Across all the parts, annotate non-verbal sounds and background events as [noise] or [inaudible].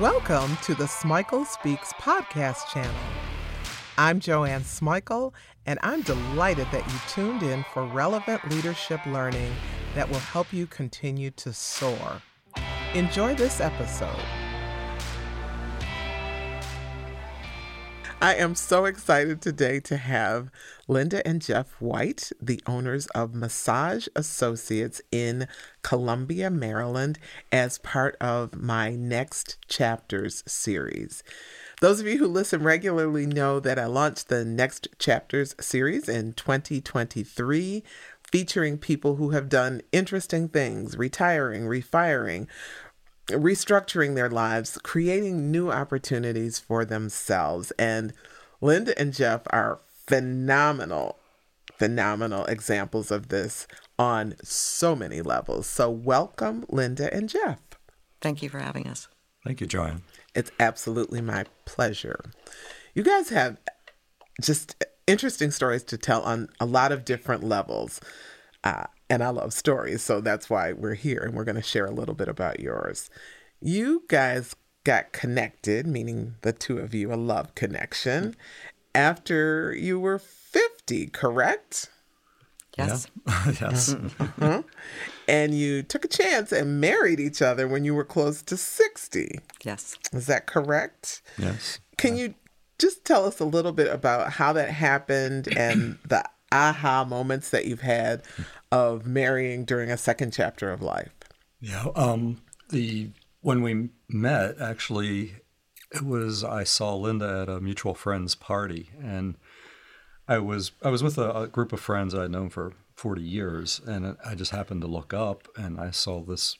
Welcome to the Smikle Speaks podcast channel. I'm Joanne Smikle, and I'm delighted that you tuned in for relevant leadership learning that will help you continue to soar. Enjoy this episode. I am so excited today to have Linda and Jeff White, the owners of Massage Associates in Columbia, Maryland, as part of my Next Chapters series. Those of you who listen regularly know that I launched the Next Chapters series in 2023, featuring people who have done interesting things, retiring, refiring, restructuring their lives, creating new opportunities for themselves. And Linda and Jeff are phenomenal, phenomenal examples of this on so many levels. So, welcome, Linda and Jeff. Thank you for having us. Thank you, Joanne. It's absolutely my pleasure. You guys have just interesting stories to tell on a lot of different levels. Uh, and I love stories, so that's why we're here and we're going to share a little bit about yours. You guys got connected, meaning the two of you, a love connection, after you were 50, correct? Yes. Yeah. [laughs] yes. Mm-hmm. And you took a chance and married each other when you were close to 60. Yes. Is that correct? Yes. Can you just tell us a little bit about how that happened and the aha moments that you've had of marrying during a second chapter of life? Yeah. Um, the when we met, actually, it was I saw Linda at a mutual friend's party, and I was I was with a, a group of friends I'd known for forty years, and I just happened to look up, and I saw this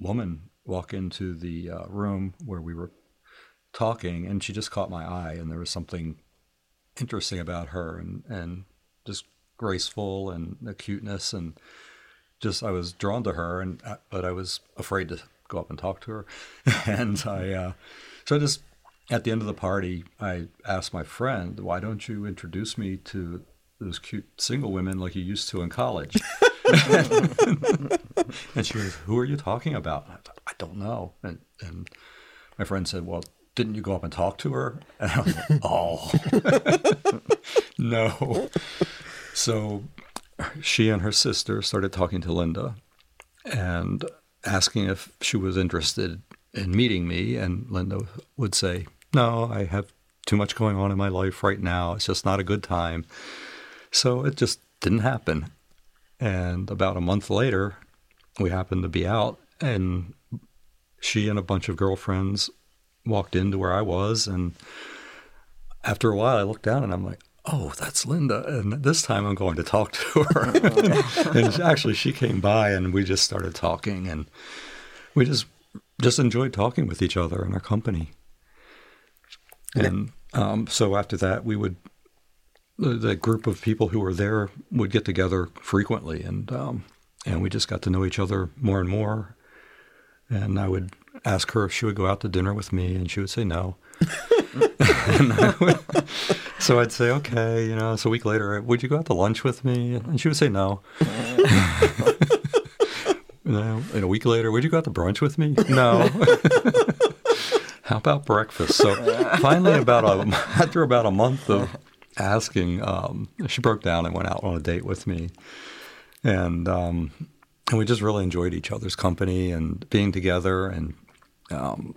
woman walk into the uh, room where we were talking, and she just caught my eye, and there was something interesting about her, and and graceful and acuteness, and just I was drawn to her and uh, but I was afraid to go up and talk to her. [laughs] And I uh, so I just at the end of the party I asked my friend why don't you introduce me to those cute single women like you used to in college? [laughs] And she was who are you talking about? I, I don't know. And and my friend said well didn't you go up and talk to her? And I was like oh [laughs] no so she and her sister started talking to Linda and asking if she was interested in meeting me. And Linda would say, No, I have too much going on in my life right now. It's just not a good time. So it just didn't happen. And about a month later, we happened to be out, and she and a bunch of girlfriends walked into where I was. And after a while, I looked down and I'm like, oh, that's Linda. And this time I'm going to talk to her. [laughs] and actually, she came by and we just started talking and we just just enjoyed talking with each other and our company. And um, so after that, we would, the, the, group of people who were there would get together frequently and, um, and we just got to know each other more and more. And I would ask her if she would go out to dinner with me, and she would say no. Would, so I'd say, okay, you know. So a week later, would you go out to lunch with me? And she would say no. [laughs] you and a week later, would you go out to brunch with me? No. [laughs] How about breakfast? So finally, about a, [laughs] after about a month of asking, um, she broke down and went out on a date with me, and um, and we just really enjoyed each other's company and being together, and um,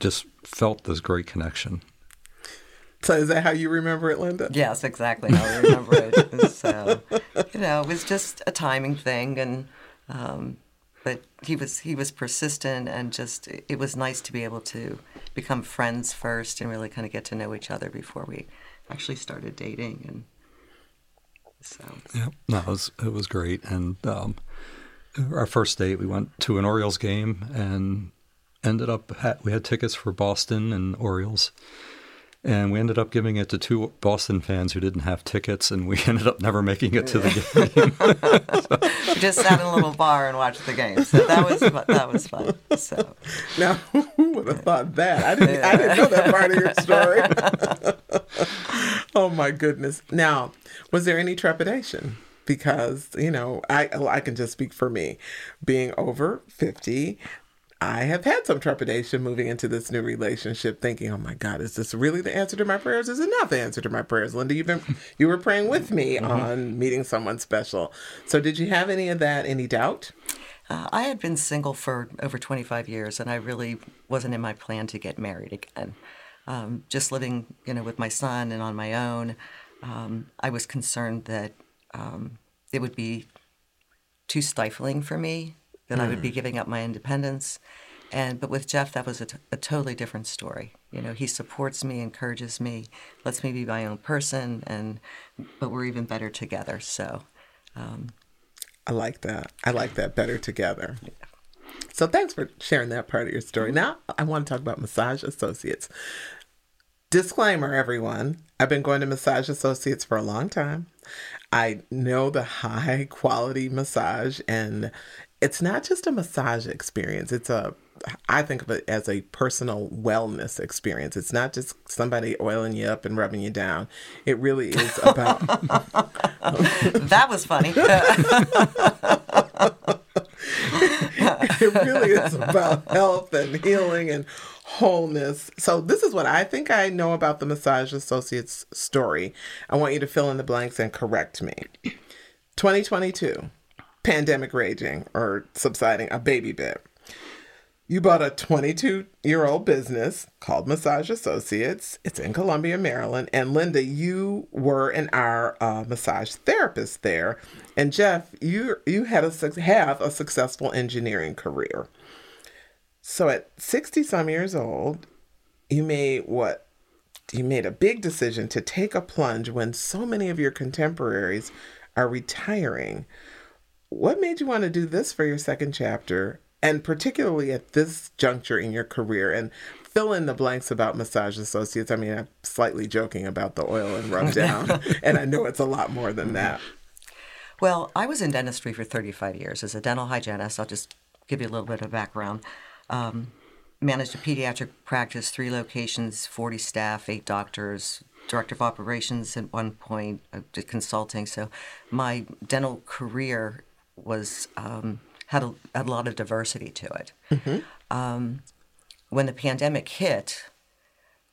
just felt this great connection. So is that how you remember it, Linda? Yes, exactly how I remember it. so uh, you know, it was just a timing thing, and um, but he was he was persistent, and just it was nice to be able to become friends first and really kind of get to know each other before we actually started dating, and so yeah, no, it was it was great, and um, our first date we went to an Orioles game and ended up we had tickets for Boston and Orioles and we ended up giving it to two Boston fans who didn't have tickets, and we [laughs] ended up never making it to the game. [laughs] so. Just sat in a little bar and watched the game, so that was that was fun. So now, who would have thought that? I didn't, I didn't know that part of your story. [laughs] oh my goodness! Now, was there any trepidation? Because you know, I I can just speak for me, being over fifty. I have had some trepidation moving into this new relationship, thinking, "Oh my God, is this really the answer to my prayers? Is it not the answer to my prayers?" Linda, you've been [laughs] you were praying with me mm-hmm. on meeting someone special. So, did you have any of that? Any doubt? Uh, I had been single for over 25 years, and I really wasn't in my plan to get married again. Um, just living, you know, with my son and on my own, um, I was concerned that um, it would be too stifling for me that mm. I would be hmm. giving up my independence. And but with Jeff, that was a, t- a totally different story. You know, he supports me, encourages me, lets me be my own person, and but we're even better together. So, um, I like that. I like that better together. Yeah. So thanks for sharing that part of your story. Now I want to talk about Massage Associates. Disclaimer, everyone. I've been going to Massage Associates for a long time. I know the high quality massage, and it's not just a massage experience. It's a I think of it as a personal wellness experience. It's not just somebody oiling you up and rubbing you down. It really is about. [laughs] that was funny. [laughs] it really is about health and healing and wholeness. So, this is what I think I know about the Massage Associates story. I want you to fill in the blanks and correct me. 2022, pandemic raging or subsiding a baby bit. You bought a 22 year old business called Massage Associates. It's in Columbia, Maryland. And Linda, you were and are a massage therapist there. And Jeff, you you had a have a successful engineering career. So at 60 some years old, you made what? You made a big decision to take a plunge when so many of your contemporaries are retiring. What made you want to do this for your second chapter and particularly at this juncture in your career and fill in the blanks about massage associates? I mean i'm slightly joking about the oil and rub [laughs] down and i know it's a lot more than that. Well i was in dentistry for 35 years as a dental hygienist. I'll just give you a little bit of background. Um, managed a pediatric practice three locations 40 staff eight doctors director of operations at one point I did consulting. So my dental career was um, had a, had a lot of diversity to it. Mm-hmm. Um, when the pandemic hit,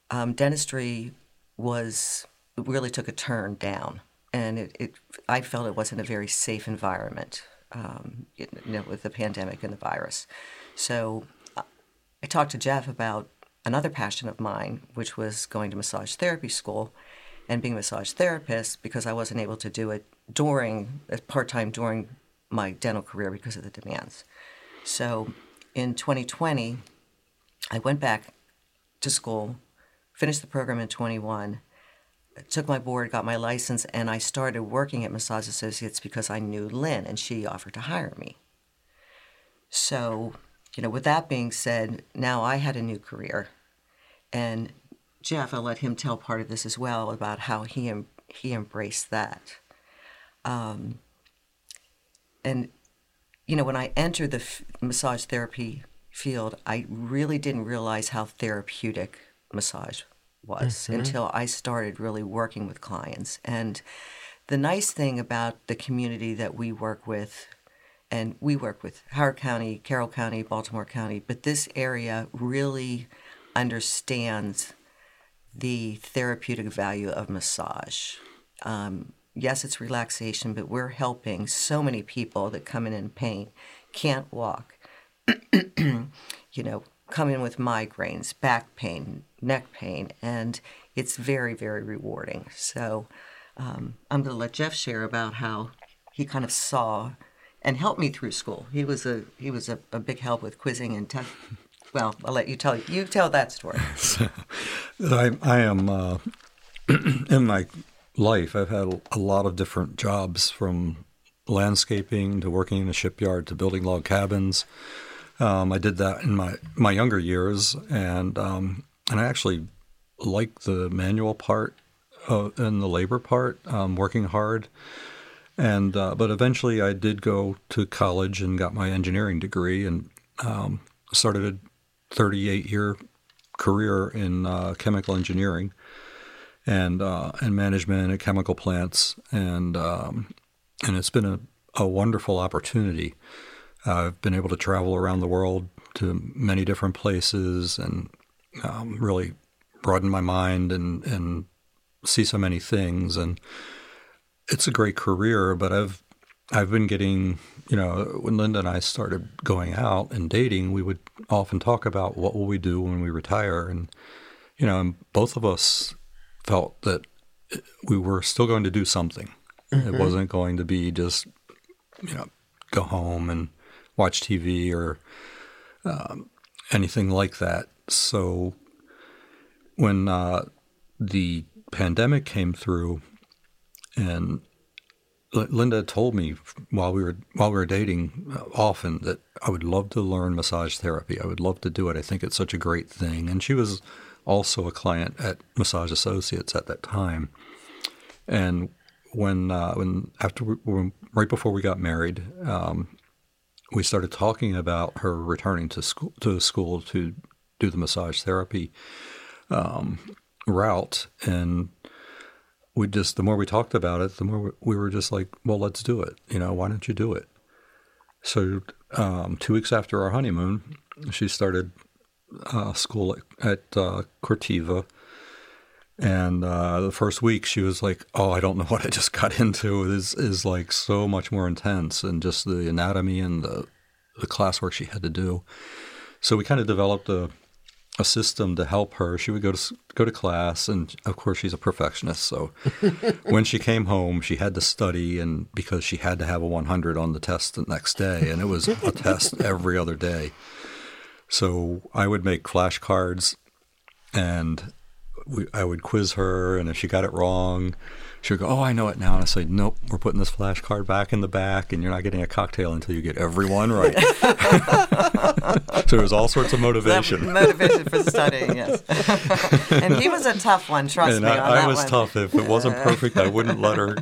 um, dentistry was really took a turn down, and it, it I felt it wasn't a very safe environment, um, you know, with the pandemic and the virus. So uh, I talked to Jeff about another passion of mine, which was going to massage therapy school and being a massage therapist because I wasn't able to do it during part time during my dental career because of the demands. So in 2020, I went back to school, finished the program in 21, took my board, got my license, and I started working at Massage Associates because I knew Lynn and she offered to hire me. So, you know, with that being said, now I had a new career. And Jeff, I'll let him tell part of this as well about how he, he embraced that. Um, and you know when I entered the f- massage therapy field, I really didn't realize how therapeutic massage was mm-hmm. until I started really working with clients. And the nice thing about the community that we work with, and we work with Howard County, Carroll County, Baltimore County, but this area really understands the therapeutic value of massage. Um, yes, it's relaxation, but we're helping so many people that come in in pain, can't walk, [clears throat] you know, come in with migraines, back pain, neck pain, and it's very, very rewarding. So um, I'm going to let Jeff share about how he kind of saw and helped me through school. He was a he was a, a big help with quizzing and test. Well, I'll let you tell you tell that story. [laughs] so, I, I am uh, [clears throat] in my life. I've had a lot of different jobs from landscaping to working in a shipyard to building log cabins. Um, I did that in my, my younger years, and um, and I actually like the manual part uh, and the labor part, um, working hard. And uh, but eventually, I did go to college and got my engineering degree, and um, started a 38 year career in uh, chemical engineering and uh, and management at chemical plants, and um, and it's been a, a wonderful opportunity. Uh, I've been able to travel around the world to many different places and um, really broaden my mind and and see so many things. And it's a great career, but I've I've been getting, you know, when Linda and I started going out and dating, we would often talk about what will we do when we retire, and you know, and both of us felt that we were still going to do something. Mm-hmm. It wasn't going to be just, you know, go home and watch TV or um, anything like that. So when uh, the pandemic came through, and Linda told me while we were while we were dating uh, often that I would love to learn massage therapy. I would love to do it. I think it's such a great thing. And she was also a client at Massage Associates at that time. And when uh, when after we, when, right before we got married, um, we started talking about her returning to school to school to do the massage therapy um, route, and we just the more we talked about it, the more we were just like, well, let's do it. You know, why don't you do it? So um, two weeks after our honeymoon, she started uh, school at, at uh, Cortiva. And uh, the first week, she was like, "Oh, I don't know [laughs] what I just got into. It is is like so much more intense, and just the anatomy and the the classwork she had to do." So we kind of developed a a system to help her. She would go to go to class, and of course, she's a perfectionist. So [laughs] when she came home, she had to study, and because she had to have a 100 on the test the next day, and it was a test every other day. So I would make flashcards, and we, I would quiz her, and if she got it wrong, she would go, "Oh, I know it now." And I say, "Nope, we're putting this flashcard back in the back, and you're not getting a cocktail until you get every one right." [laughs] so there was all sorts of motivation. That motivation for studying, yes. [laughs] and he was a tough one, trust and me. I, I was one. tough. If it wasn't perfect, I wouldn't let her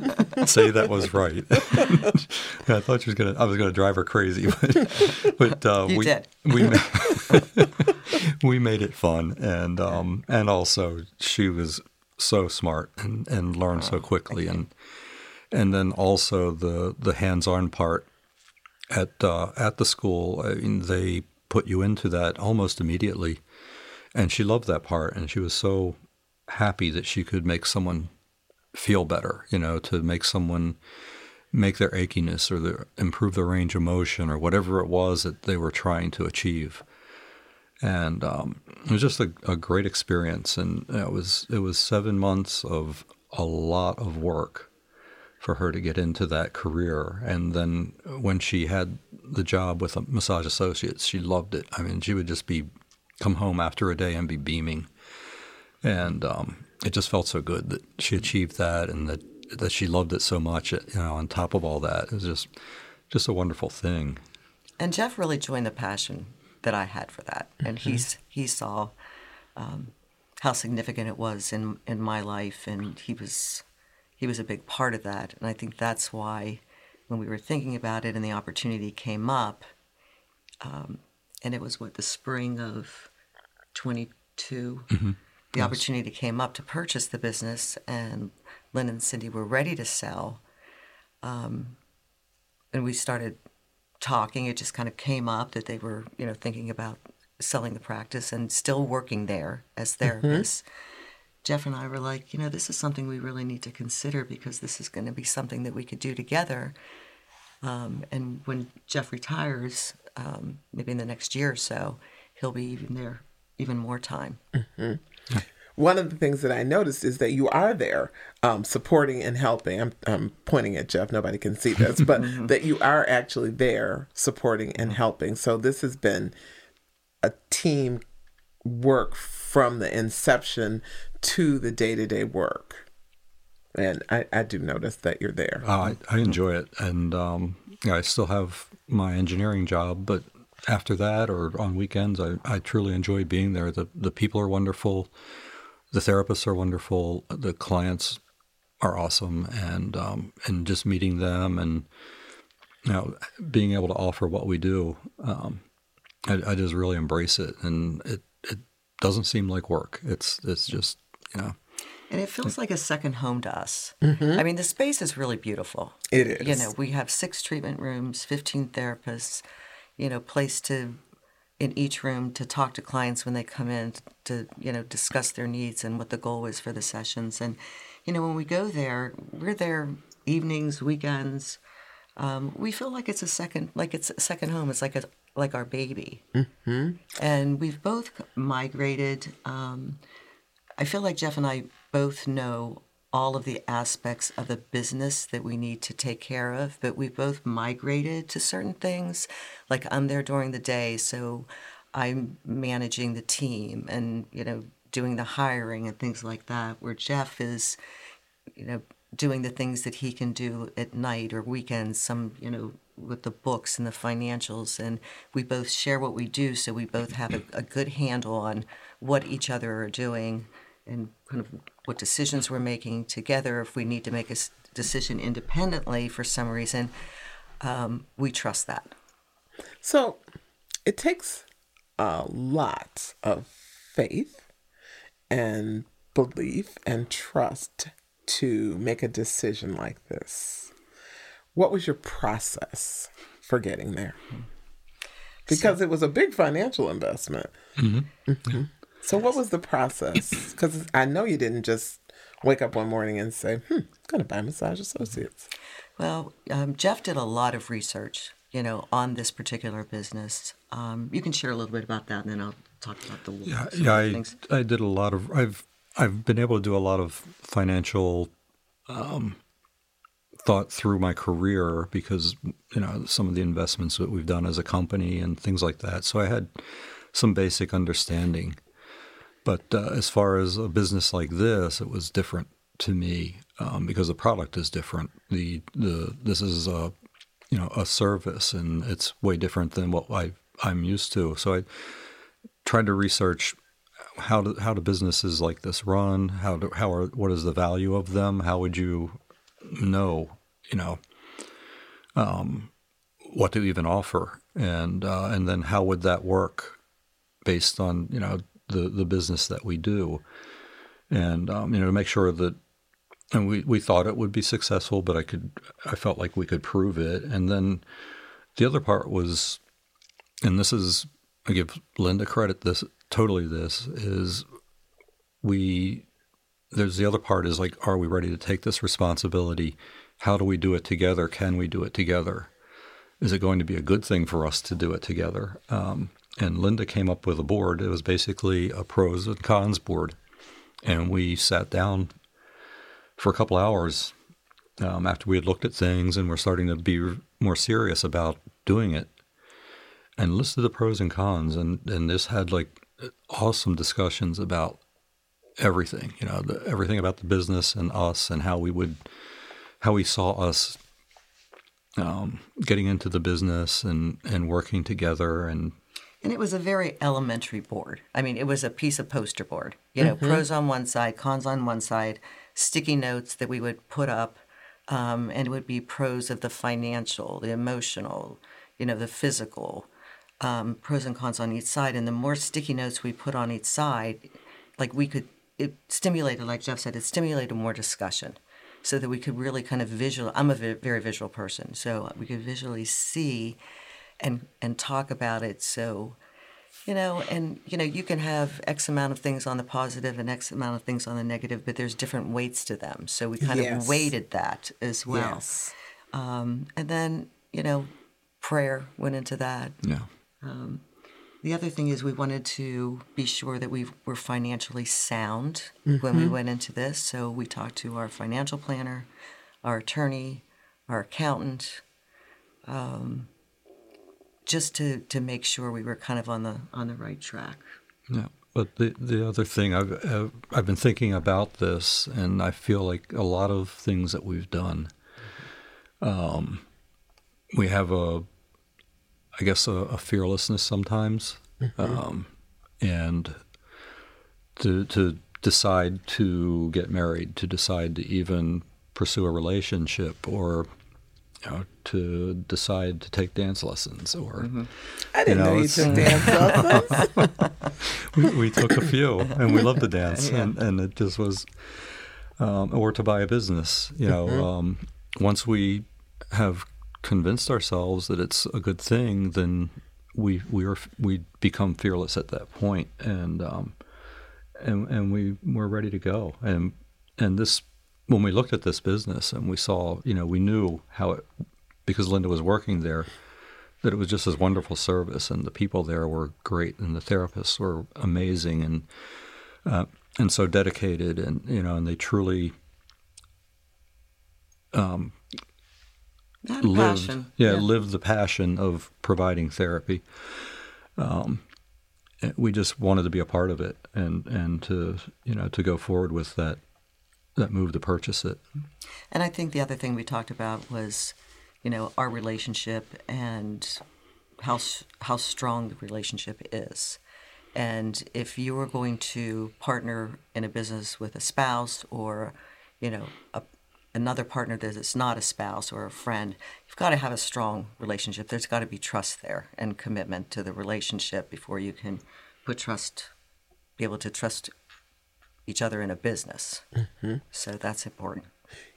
say that was right. [laughs] I thought she was gonna. I was gonna drive her crazy, but, but uh, you we did. we [laughs] we made it fun, and um, and also she was so smart and, and learn so oh, quickly and and then also the the hands-on part at uh, at the school I mean they put you into that almost immediately and she loved that part and she was so happy that she could make someone feel better you know to make someone make their achiness or their, improve their range of motion or whatever it was that they were trying to achieve and um, it was just a, a great experience. And it was it was seven months of a lot of work for her to get into that career. And then when she had the job with Massage Associates, she loved it. I mean, she would just be come home after a day and be beaming, and um, it just felt so good that she achieved that and that that she loved it so much. You know, on top of all that, it was just just a wonderful thing. And Jeff really joined the passion that I had for that, and mm-hmm. he's he saw um, how significant it was in in my life, and he was he was a big part of that, and I think that's why when we were thinking about it and the opportunity came up, um, and it was what the spring of twenty two. Mm-hmm. The yes. opportunity came up to purchase the business, and Lynn and Cindy were ready to sell. Um, and we started talking, it just kind of came up that they were, you know, thinking about selling the practice and still working there as mm-hmm. therapists. Mm-hmm. Jeff and I were like, you know, this is something we really need to consider because this is going to be something that we could do together. Um, and when Jeff retires, um, maybe in the next year or so, he'll be even there even more time. Mm-hmm one of the things that I noticed is that you are there um, supporting and helping. I'm, I'm, pointing at Jeff, nobody can see this, [laughs] but that you are actually there supporting and helping. So this has been a team work from the inception to the day to day work. And I, I, do notice that you're there. Uh, I, I, enjoy it. And um, I still have my engineering job, but after that or on weekends, I, I truly enjoy being there. The, the people are wonderful the therapists are wonderful. The clients are awesome, and um, and just meeting them and you know being able to offer what we do, um, I, I, just really embrace it, and it it doesn't seem like work. It's it's just you know. And it feels like a second home to us. Mm-hmm. I mean, the space is really beautiful. It is. You know, we have six treatment rooms, 15 therapists, you know, place to in each room to talk to clients when they come in to you know discuss their needs and what the goal is for the sessions. And you know when we go there, we're there evenings, weekends. Um, we feel like it's a second like it's a second home. It's like a like our baby. Mm-hmm. And we've both migrated. Um, I feel like Jeff and I both know all of the aspects of the business that we need to take care of, but we both migrated to certain things. Like I'm there during the day, so I'm managing the team and, you know, doing the hiring and things like that, where Jeff is, you know, doing the things that he can do at night or weekends, some, you know, with the books and the financials. And we both share what we do, so we both have a, a good handle on what each other are doing and kind of what decisions we're making together. If we need to make a decision independently for some reason, um, we trust that. So it takes a lot of faith and belief and trust to make a decision like this. What was your process for getting there? Because so, it was a big financial investment. Mm-hmm. Mm-hmm. So, what was the process? Because I know you didn't just wake up one morning and say, hmm, I'm going to buy Massage Associates. Well, um, Jeff did a lot of research, you know, on this particular business. Um, you can share a little bit about that, and then I'll talk about the yeah, yeah. I, I did a lot of. I've I've been able to do a lot of financial um, thought through my career because you know some of the investments that we've done as a company and things like that. So I had some basic understanding. But uh, as far as a business like this, it was different to me um, because the product is different. The the this is a you know a service, and it's way different than what I I'm used to. So I tried to research how do how do businesses like this run? How do how are what is the value of them? How would you know you know um, what to even offer, and uh, and then how would that work based on you know the the business that we do, and um, you know to make sure that. And we, we thought it would be successful, but I could I felt like we could prove it. And then the other part was, and this is I give Linda credit this totally this is we there's the other part is like are we ready to take this responsibility how do we do it together can we do it together is it going to be a good thing for us to do it together um, and Linda came up with a board. It was basically a pros and cons board, and we sat down for a couple hours um, after we had looked at things and were starting to be more serious about doing it, and listed the pros and cons. and And this had like awesome discussions about everything, you know, the, everything about the business and us and how we would, how we saw us um, getting into the business and, and working together and and it was a very elementary board. I mean, it was a piece of poster board. You know, mm-hmm. pros on one side, cons on one side, sticky notes that we would put up, um, and it would be pros of the financial, the emotional, you know, the physical, um, pros and cons on each side. And the more sticky notes we put on each side, like we could, it stimulated, like Jeff said, it stimulated more discussion so that we could really kind of visual. I'm a very visual person, so we could visually see and and talk about it. So, you know, and you know, you can have X amount of things on the positive and X amount of things on the negative, but there's different weights to them. So we kind yes. of weighted that as well. Yes. Um, and then you know, prayer went into that. Yeah. Um, the other thing is we wanted to be sure that we were financially sound mm-hmm. when we mm-hmm. went into this. So we talked to our financial planner, our attorney, our accountant, um, just to, to make sure we were kind of on the on the right track. Yeah. But the, the other thing I've uh, I've been thinking about this, and I feel like a lot of things that we've done, um, we have a, I guess a, a fearlessness sometimes, mm-hmm. um, and to to decide to get married, to decide to even pursue a relationship, or you know, to decide to take dance lessons or mm-hmm. I didn't you know, know you took dance [laughs] lessons. we, we, took a few and we loved to [laughs] dance yeah. and, and it just was um, or to buy a business. You know, mm-hmm. um, once we have convinced ourselves that it's a good thing, then we we were we become fearless at that point, and um, and and we were ready to go. And and this when we looked at this business and we saw, you know, we knew how it because Linda was working there that it was just this wonderful service, and the people there were great, and the therapists were amazing, and uh, and so dedicated, and you know, and they truly um, lived, passion. yeah, lived the passion of providing therapy. Um, we just wanted to be a part of it, and and to you know to go forward with that that move to purchase it. And I think the other thing we talked about was, you know, our relationship and how how strong the relationship is. And if you are going to partner in a business with a spouse or, you know, a, another partner that is not a spouse or a friend, you've got to have a strong relationship. There's got to be trust there and commitment to the relationship before you can put trust, be able to trust each other in a business. Mm-hmm. So that's important.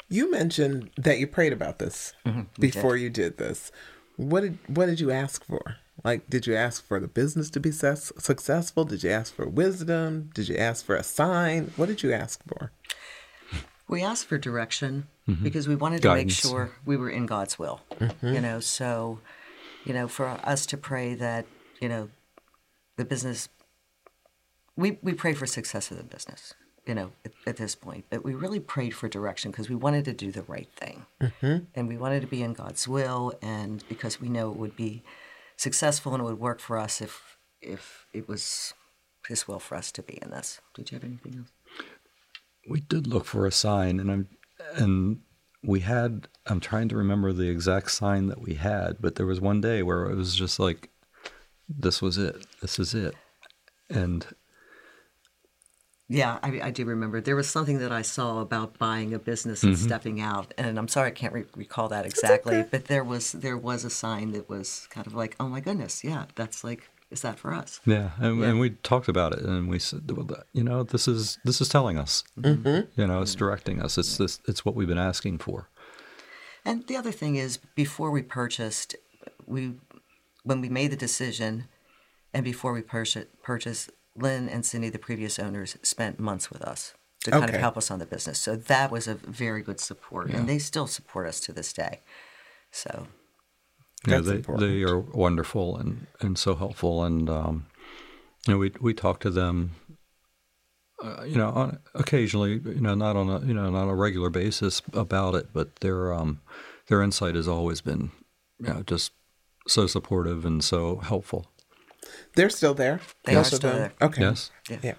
You mentioned that you prayed about this mm-hmm. before you did this. What did what did you ask for? Like, did you ask for the business to be success, successful? Did you ask for wisdom? Did you ask for a sign? What did you ask for? We asked for direction mm-hmm. because we wanted to make sure we were in God's will. You know, so you know, for us to pray that you know the business. We we pray for success of the business. You know, at, at this point, but we really prayed for direction because we wanted to do the right thing, mm-hmm. and we wanted to be in God's will, and because we know it would be successful and it would work for us if if it was His will for us to be in this. Did you have anything else? we did look for a sign and I'm and we had I'm trying to remember the exact sign that we had, but there was one day where it was just like this was it. This is it. And Yeah, I, I do remember. There was something that I saw about buying a business and mm-hmm. stepping out, and I'm sorry I can't re- recall that exactly. But there was there was a sign that was kind of like, oh my goodness, yeah, that's like, is that for us? yeah, and, Yeah. and we talked about it and we said well, you know, this is this is telling us. Mm-hmm. You know, it's directing us. It's this it's what we've been asking for. And the other thing is, before we purchased, we when we made the decision, and before we purchased, purchased Lynn and Cindy, the previous owners, spent months with us to kind Okay. of help us on the business. So that was a very good support, and they still support us to this day. So Yeah, they important. they are wonderful and, and so helpful, and um, you know we we talk to them, uh, you know, on, occasionally, you know, not on a you know not a regular basis about it, but their um their insight has always been, you know, just so supportive and so helpful. They're still there. They are still them? there. Okay. Yes. yeah. Yeah.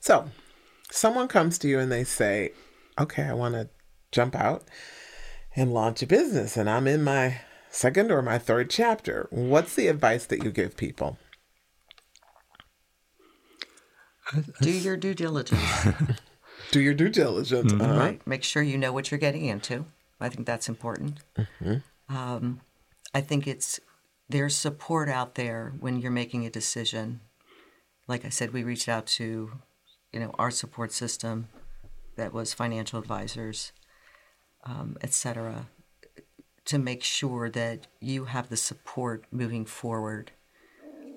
So, someone comes to you and they say, "Okay, I want to jump out and launch a business, and I'm in my second or my third chapter." What's the advice that you give people? [laughs] do your due diligence. Do your due diligence. Uh-huh. Right. Make sure you know what you're getting into. I think that's important. Um, I think it's there's support out there when you're making a decision. Like I said, we reached out to, you know, our support system, that was financial advisors, um, et cetera, to make sure that you have the support moving forward.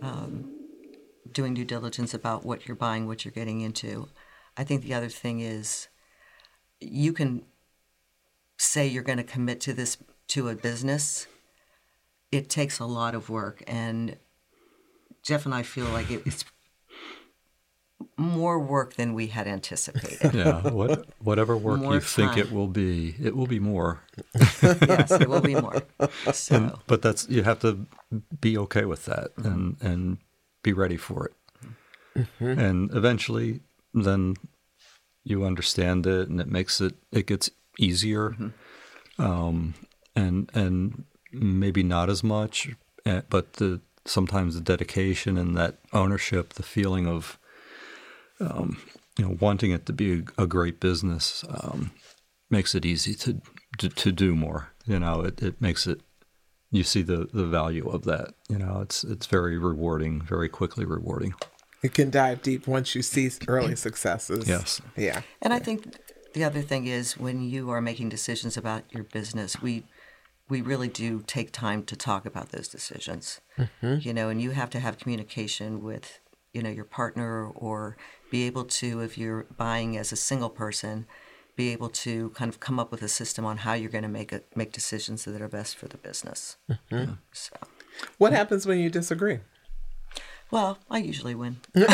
Um, doing due diligence about what you're buying, what you're getting into. I think the other thing is you can say you're going to commit to this to a business. It takes a lot of work, and Jeff and I feel like it, it's more work than we had anticipated. [laughs] Yeah, what, whatever work More you think it will be, it will be more. yes, it will be more. [laughs] So But that's you have to be okay with that mm-hmm. and and be ready for it. Mm-hmm. And eventually, then you understand it, and it makes it it gets easier. Mm-hmm. Um, and and maybe not as much, eh, but the sometimes the dedication and that ownership, the feeling of um, you know wanting it to be a, a great business, um, makes it easy to, to to do more. You know, it, it makes it you see the the value of that. You know, it's it's very rewarding, very quickly rewarding. It can dive deep once you see early successes. Yes. Yeah. And I think the other thing is when you are making decisions about your business, we we really do take time to talk about those decisions. Mm-hmm. You know, and you have to have communication with you know your partner or be able to if you're buying as a single person be able to kind of come up with a system on how you're going to make a, make decisions that are best for the business. Mm-hmm. So, what happens when you disagree? Well, I usually win. [laughs] [laughs] well,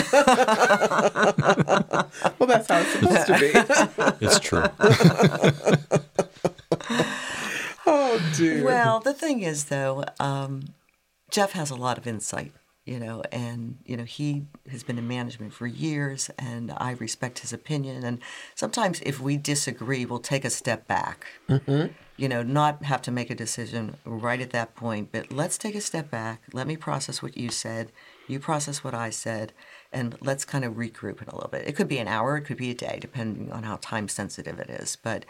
that's how it's supposed to be. [laughs] it's true. Oh dear. Well, the thing is, though, um, Jeff has a lot of insight you know, and you know he has been in management for years, and I respect his opinion. And sometimes, if we disagree, we'll take a step back. Mm-hmm. You know, not have to make a decision right at that point, but let's take a step back. Let me process what you said. You process what I said, and let's kind of regroup it a little bit. It could be an hour, it could be a day, depending on how time sensitive it is. But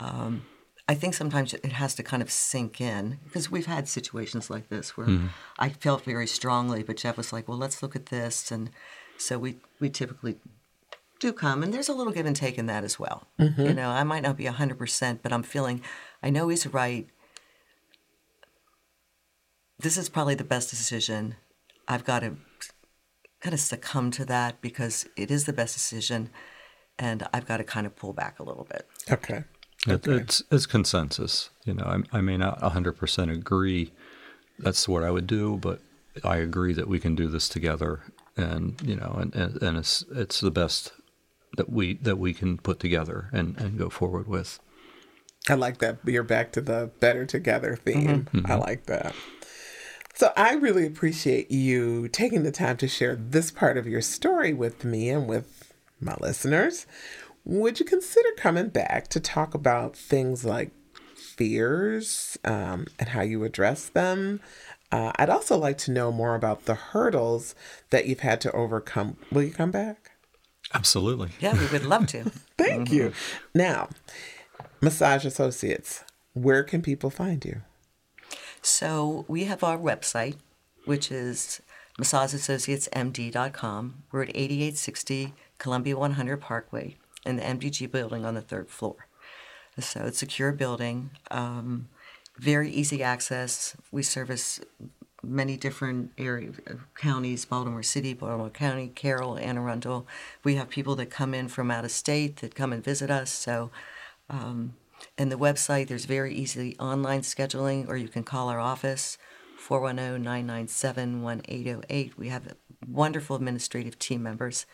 um, I think sometimes it has to kind of sink in because we've had situations like this where mm-hmm. I felt very strongly, but Jeff was like, "Well, let's look at this," and so we we typically do come, and there's a little give and take in that as well. Mm-hmm. You know, I might not be hundred percent, but I'm feeling, I know he's right. This is probably the best decision. I've got to kind of succumb to that because it is the best decision, and I've got to kind of pull back a little bit. Okay. Okay. it's it's consensus. You know, I, I may not 100% agree. That's what I would do, but I agree that we can do this together, and you know, and, and, and it's it's the best that we that we can put together and, and go forward with. I like that. You're back to the better together theme. Mm-hmm. I like that. So I really appreciate you taking the time to share this part of your story with me and with my listeners would you consider coming back to talk about things like fears um, and how you address them? Uh, I'd also like to know more about the hurdles that you've had to overcome. Will you come back? Absolutely. Yeah, we would love to. [laughs] Thank mm-hmm. you. Now, Massage Associates, where can people find you? So we have our website, which is massageassociatesmd.com. We're at 8860 Columbia 100 Parkway in the MDG building on the third floor. So it's a secure building, um, very easy access. We service many different area counties: Baltimore City, Baltimore County, Carroll, Anne Arundel. We have people that come in from out of state that come and visit us. So. Um, and the website, there's very easy online scheduling, or you can call our office, 410 997 1808. We have wonderful administrative team members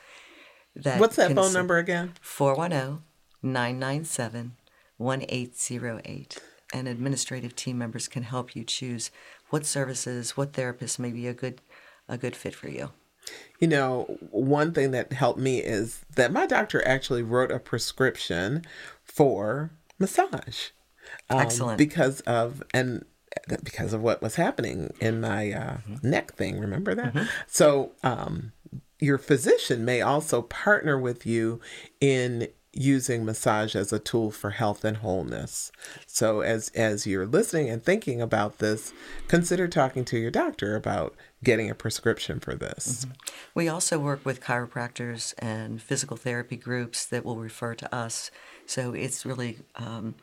that What's that phone number again? 410 997 1808. And administrative team members can help you choose what services, what therapists may be a good a good fit for you. You know, one thing that helped me is that my doctor actually wrote a prescription for massage. Um, Excellent. Because of and because of what was happening in my uh, mm-hmm. neck thing. Remember that? Mm-hmm. So um, your physician may also partner with you in using massage as a tool for health and wholeness. So as as you're listening and thinking about this, consider talking to your doctor about getting a prescription for this. Mm-hmm. We also work with chiropractors and physical therapy groups that will refer to us. So it's really um,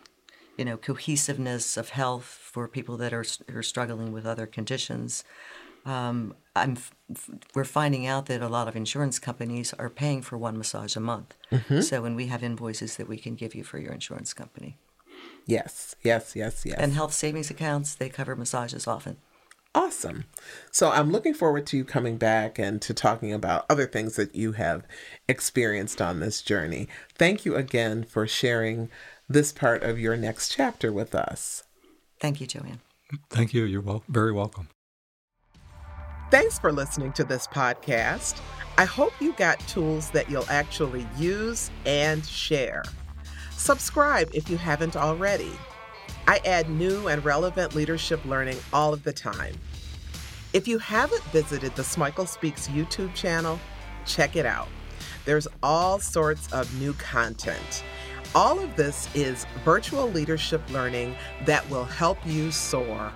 you know cohesiveness of health for people that are, are struggling with other conditions. Um, I'm we're finding out that a lot of insurance companies are paying for one massage a month. Mm-hmm. So when we have invoices that we can give you for your insurance company. Yes, yes, yes, yes. And health savings accounts, they cover massages often. Awesome. So I'm looking forward to you coming back and to talking about other things that you have experienced on this journey. Thank you again for sharing this part of your next chapter with us. Thank you, Joanne. Thank you. You're wel- very welcome. Thanks for listening to this podcast. I hope you got tools that you'll actually use and share. Subscribe if you haven't already. I add new and relevant leadership learning all of the time. If you haven't visited the Smikle Speaks YouTube channel, check it out. There's all sorts of new content. All of this is virtual leadership learning that will help you soar.